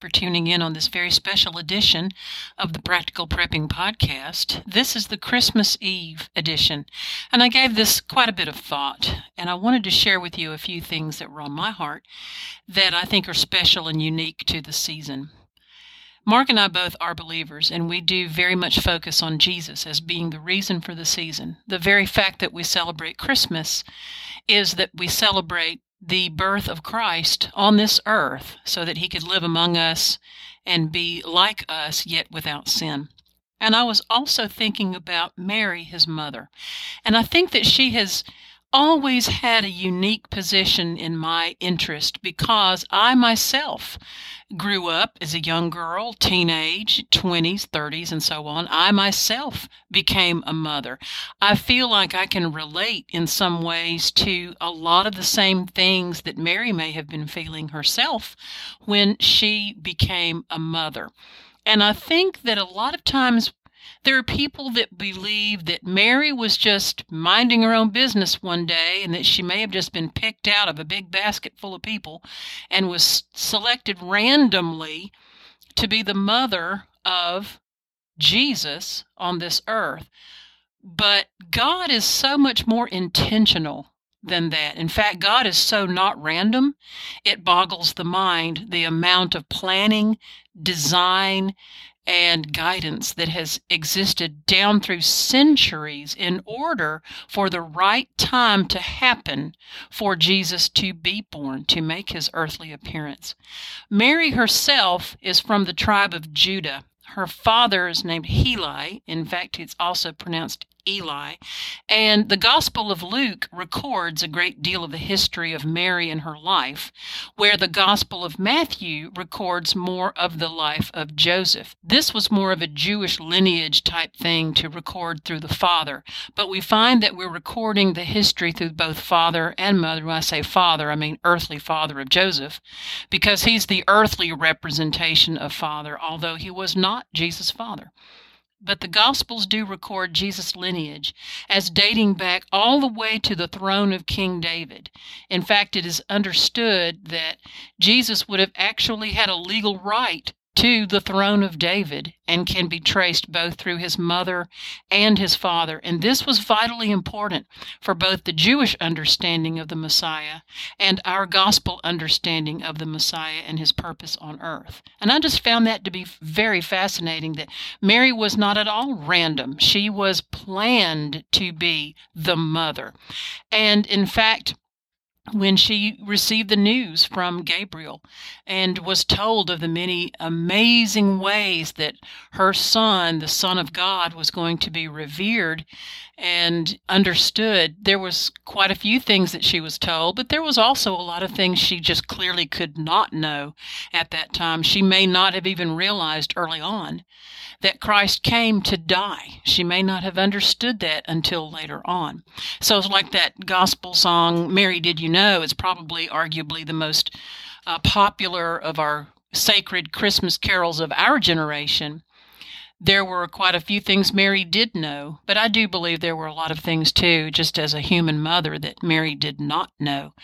for tuning in on this very special edition of the Practical Prepping Podcast. This is the Christmas Eve edition, and I gave this quite a bit of thought, and I wanted to share with you a few things that were on my heart that I think are special and unique to the season. Mark and I both are believers, and we do very much focus on Jesus as being the reason for the season. The very fact that we celebrate Christmas is that we celebrate the birth of Christ on this earth so that he could live among us and be like us, yet without sin. And I was also thinking about Mary, his mother. And I think that she has always had a unique position in my interest because I myself grew up as a young girl, teenage, 20s, 30s, and so on. I myself became a mother. I feel like I can relate in some ways to a lot of the same things that Mary may have been feeling herself when she became a mother. And I think that a lot of times there are people that believe that Mary was just minding her own business one day and that she may have just been picked out of a big basket full of people and was selected randomly to be the mother of Jesus on this earth. But God is so much more intentional than that. In fact, God is so not random, it boggles the mind the amount of planning, design, and guidance that has existed down through centuries in order for the right time to happen for Jesus to be born, to make his earthly appearance. Mary herself is from the tribe of Judah. Her father is named Heli. In fact, it's also pronounced Eli. And the Gospel of Luke records a great deal of the history of Mary and her life, where the Gospel of Matthew records more of the life of Joseph. This was more of a Jewish lineage type thing to record through the father, but we find that we're recording the history through both father and mother. When I say father, I mean earthly father of Joseph, because he's the earthly representation of father, although he was not Jesus' father. But the Gospels do record Jesus' lineage as dating back all the way to the throne of King David. In fact, it is understood that Jesus would have actually had a legal right to the throne of David and can be traced both through his mother and his father. And this was vitally important for both the Jewish understanding of the Messiah and our gospel understanding of the Messiah and his purpose on earth. And I just found that to be very fascinating that Mary was not at all random. She was planned to be the mother. And in fact, when she received the news from Gabriel and was told of the many amazing ways that her son, the Son of God, was going to be revered and understood. There was quite a few things that she was told, but there was also a lot of things she just clearly could not know at that time. She may not have even realized early on that Christ came to die. She may not have understood that until later on. So it's like that gospel song, Mary Did You Know, is probably arguably the most uh, popular of our sacred Christmas carols of our generation there were quite a few things Mary did know, but I do believe there were a lot of things too, just as a human mother, that Mary did not know.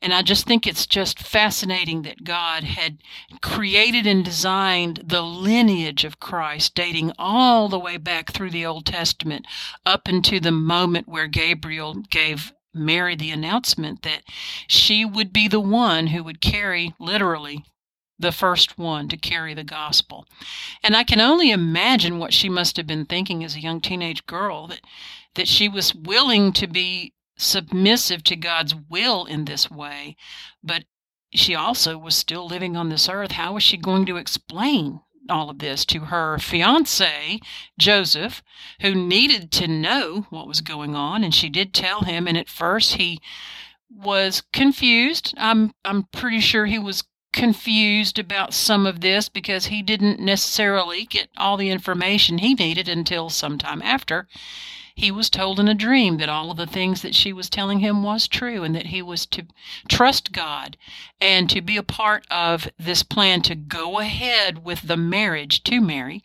And I just think it's just fascinating that God had created and designed the lineage of Christ, dating all the way back through the Old Testament up into the moment where Gabriel gave Mary the announcement that she would be the one who would carry literally the first one to carry the gospel. And I can only imagine what she must have been thinking as a young teenage girl that that she was willing to be submissive to God's will in this way, but she also was still living on this earth. How was she going to explain all of this to her fiance, Joseph, who needed to know what was going on? And she did tell him, and at first he was confused. I'm I'm pretty sure he was confused about some of this because he didn't necessarily get all the information he needed until sometime after he was told in a dream that all of the things that she was telling him was true and that he was to trust God and to be a part of this plan to go ahead with the marriage to Mary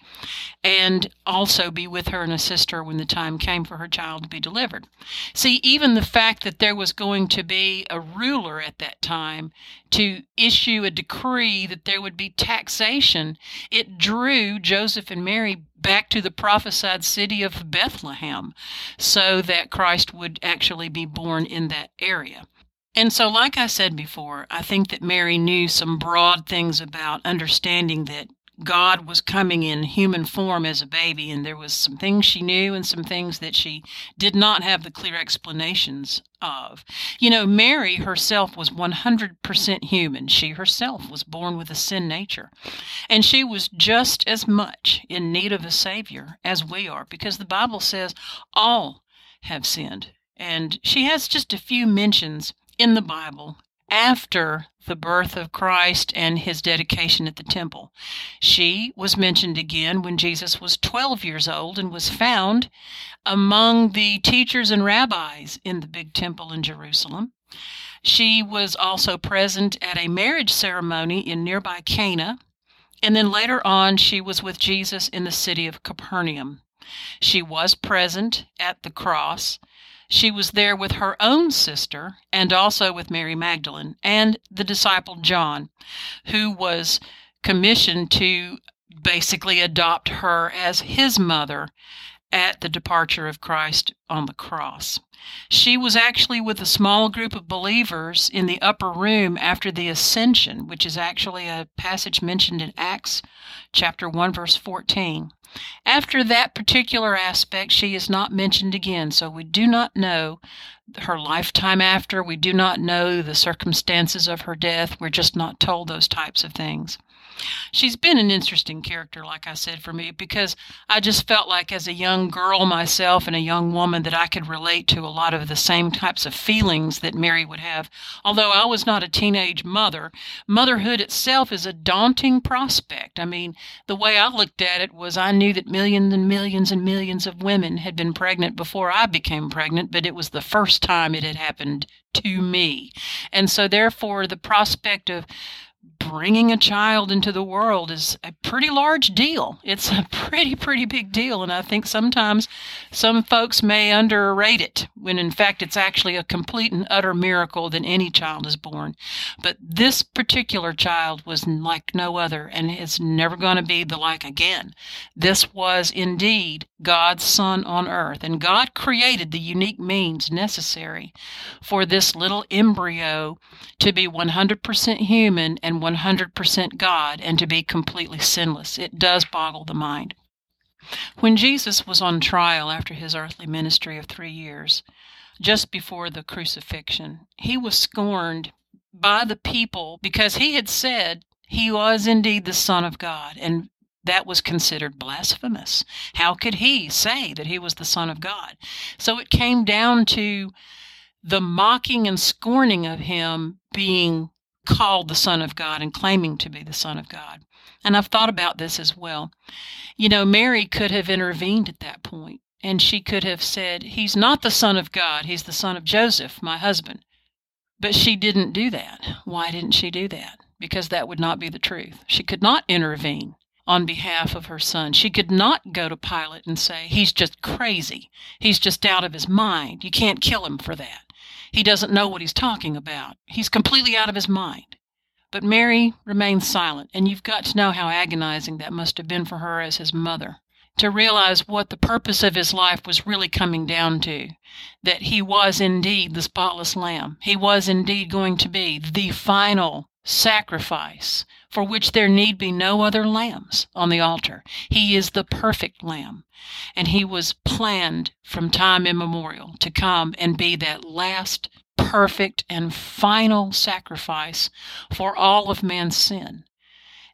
and also be with her and assist her when the time came for her child to be delivered. See, even the fact that there was going to be a ruler at that time to issue a decree that there would be taxation, it drew Joseph and Mary back to the prophesied city of Bethlehem so that Christ would actually be born in that area. And so, like I said before, I think that Mary knew some broad things about understanding that God was coming in human form as a baby, and there was some things she knew and some things that she did not have the clear explanations of. You know, Mary herself was 100% human. She herself was born with a sin nature, and she was just as much in need of a Savior as we are, because the Bible says all have sinned. And she has just a few mentions in the Bible after the birth of Christ and his dedication at the temple. She was mentioned again when Jesus was 12 years old and was found among the teachers and rabbis in the big temple in Jerusalem. She was also present at a marriage ceremony in nearby Cana, and then later on she was with Jesus in the city of Capernaum. She was present at the cross she was there with her own sister and also with Mary Magdalene and the disciple John, who was commissioned to basically adopt her as his mother at the departure of Christ on the cross. She was actually with a small group of believers in the upper room after the ascension, which is actually a passage mentioned in Acts chapter 1 verse 14. After that particular aspect, she is not mentioned again, so we do not know her lifetime after. We do not know the circumstances of her death. We're just not told those types of things she's been an interesting character, like I said, for me, because I just felt like as a young girl myself and a young woman that I could relate to a lot of the same types of feelings that Mary would have. Although I was not a teenage mother, motherhood itself is a daunting prospect. I mean, the way I looked at it was I knew that millions and millions and millions of women had been pregnant before I became pregnant, but it was the first time it had happened to me. And so, therefore, the prospect of bringing a child into the world is a pretty large deal. It's a pretty, pretty big deal. And I think sometimes some folks may underrate it when in fact it's actually a complete and utter miracle that any child is born. But this particular child was like no other and is never going to be the like again. This was indeed God's Son on earth. And God created the unique means necessary for this little embryo to be 100% human and 100% God and to be completely sinless. It does boggle the mind. When Jesus was on trial after his earthly ministry of three years, just before the crucifixion, he was scorned by the people because he had said he was indeed the Son of God, and that was considered blasphemous. How could he say that he was the Son of God? So it came down to the mocking and scorning of him being called the Son of God and claiming to be the Son of God. And I've thought about this as well. You know, Mary could have intervened at that point, and she could have said, He's not the Son of God, He's the son of Joseph, my husband. But she didn't do that. Why didn't she do that? Because that would not be the truth. She could not intervene on behalf of her son. She could not go to Pilate and say, He's just crazy. He's just out of his mind. You can't kill him for that. He doesn't know what he's talking about. He's completely out of his mind. But Mary remained silent, and you've got to know how agonizing that must have been for her as his mother. To realize what the purpose of his life was really coming down to that he was indeed the spotless lamb. He was indeed going to be the final sacrifice for which there need be no other lambs on the altar. He is the perfect lamb, and he was planned from time immemorial to come and be that last perfect and final sacrifice for all of man's sin.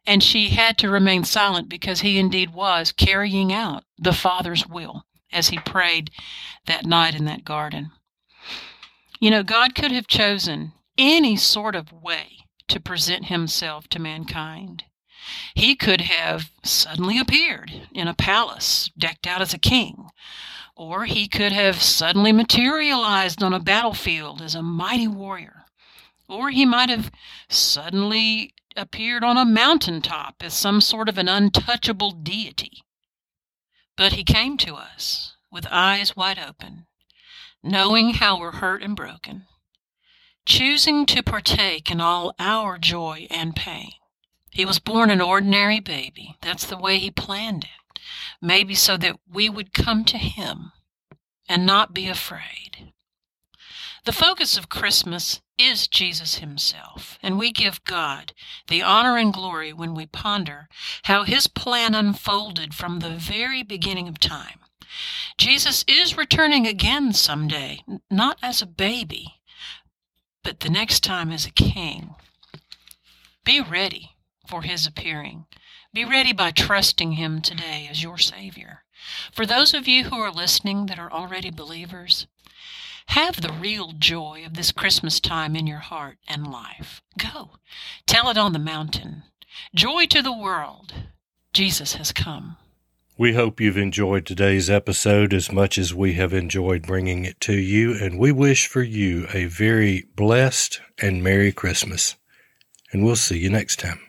And she had to remain silent because he indeed was carrying out the Father's will as he prayed that night in that garden. You know, God could have chosen any sort of way to present himself to mankind. He could have suddenly appeared in a palace decked out as a king, Or he could have suddenly materialized on a battlefield as a mighty warrior. Or he might have suddenly appeared on a mountaintop as some sort of an untouchable deity. But he came to us with eyes wide open, knowing how we're hurt and broken, choosing to partake in all our joy and pain. He was born an ordinary baby. That's the way he planned it. Maybe so that we would come to him and not be afraid. The focus of Christmas is Jesus himself, and we give God the honor and glory when we ponder how his plan unfolded from the very beginning of time. Jesus is returning again someday, not as a baby, but the next time as a king. Be ready for his appearing. Be ready by trusting him today as your Savior. For those of you who are listening that are already believers, have the real joy of this Christmas time in your heart and life. Go. Tell it on the mountain. Joy to the world. Jesus has come. We hope you've enjoyed today's episode as much as we have enjoyed bringing it to you, and we wish for you a very blessed and Merry Christmas. And we'll see you next time.